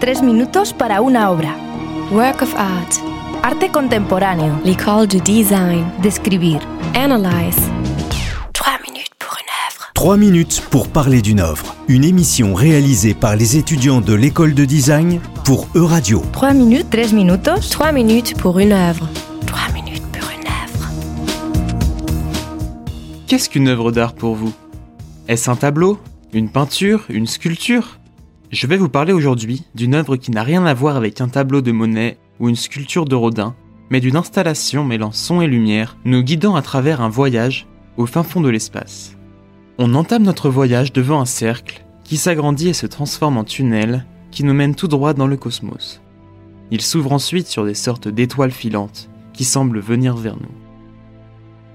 Tres minutos para una obra. Work of art. Arte contemporáneo. L'école du design. Describir. Analyze. Trois minutes pour une œuvre. 3 minutes pour parler d'une œuvre. Une émission réalisée par les étudiants de l'école de design pour Euradio. Trois minutes, tres minutos. Trois minutes pour une œuvre. Trois minutes pour une œuvre. Qu'est-ce qu'une œuvre d'art pour vous? Est-ce un tableau? Une peinture? Une sculpture? Je vais vous parler aujourd'hui d'une œuvre qui n'a rien à voir avec un tableau de Monet ou une sculpture de Rodin, mais d'une installation mêlant son et lumière, nous guidant à travers un voyage au fin fond de l'espace. On entame notre voyage devant un cercle qui s'agrandit et se transforme en tunnel qui nous mène tout droit dans le cosmos. Il s'ouvre ensuite sur des sortes d'étoiles filantes qui semblent venir vers nous.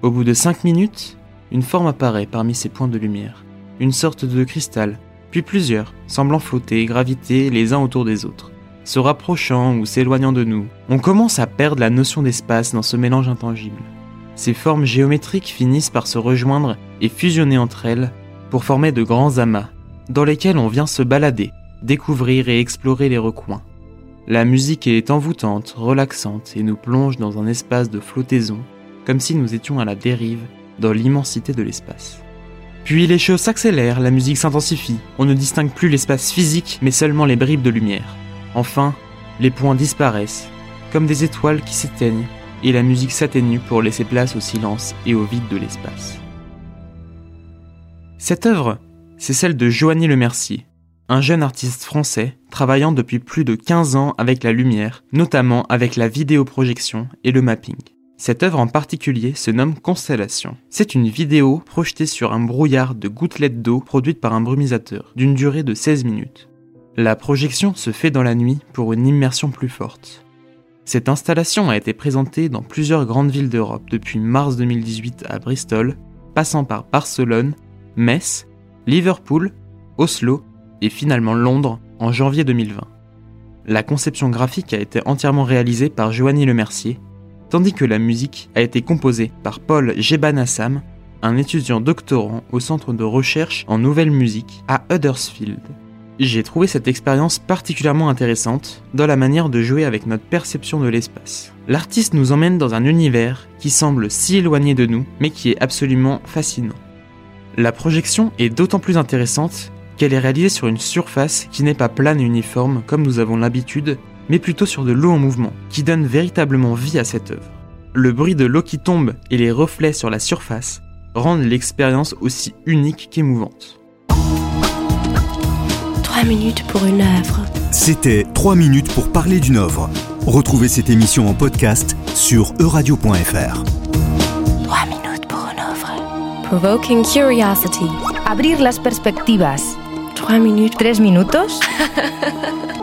Au bout de 5 minutes, une forme apparaît parmi ces points de lumière, une sorte de cristal, puis plusieurs, semblant flotter graviter les uns autour des autres. Se rapprochant ou s'éloignant de nous, on commence à perdre la notion d'espace dans ce mélange intangible. Ces formes géométriques finissent par se rejoindre et fusionner entre elles pour former de grands amas, dans lesquels on vient se balader, découvrir et explorer les recoins. La musique est envoûtante, relaxante et nous plonge dans un espace de flottaison, comme si nous étions à la dérive dans l'immensité de l'espace. Puis les choses s'accélèrent, la musique s'intensifie, on ne distingue plus l'espace physique mais seulement les bribes de lumière. Enfin, les points disparaissent, comme des étoiles qui s'éteignent, et la musique s'atténue pour laisser place au silence et au vide de l'espace. Cette œuvre, c'est celle de Joanny Le Mercier, un jeune artiste français travaillant depuis plus de 15 ans avec la lumière, notamment avec la vidéoprojection et le mapping. Cette œuvre en particulier se nomme Constellation. C'est une vidéo projetée sur un brouillard de gouttelettes d'eau produite par un brumisateur, d'une durée de 16 minutes. La projection se fait dans la nuit pour une immersion plus forte. Cette installation a été présentée dans plusieurs grandes villes d'Europe depuis mars 2018 à Bristol, passant par Barcelone, Metz, Liverpool, Oslo et finalement Londres en janvier 2020. La conception graphique a été entièrement réalisée par Joanny Le Mercier, tandis que la musique a été composée par Paul Jebanassam, un étudiant doctorant au centre de recherche en nouvelle musique à Huddersfield. J'ai trouvé cette expérience particulièrement intéressante dans la manière de jouer avec notre perception de l'espace. L'artiste nous emmène dans un univers qui semble si éloigné de nous, mais qui est absolument fascinant. La projection est d'autant plus intéressante qu'elle est réalisée sur une surface qui n'est pas plane et uniforme comme nous avons l'habitude, mais plutôt sur de l'eau en mouvement, qui donne véritablement vie à cette œuvre. Le bruit de l'eau qui tombe et les reflets sur la surface rendent l'expérience aussi unique qu'émouvante. 3 minutes pour une œuvre. C'était 3 minutes pour parler d'une œuvre. Retrouvez cette émission en podcast sur euradio.fr. 3 minutes pour une œuvre. Provoking curiosity. Abrir las perspectivas. Trois minutes. Tres minutos.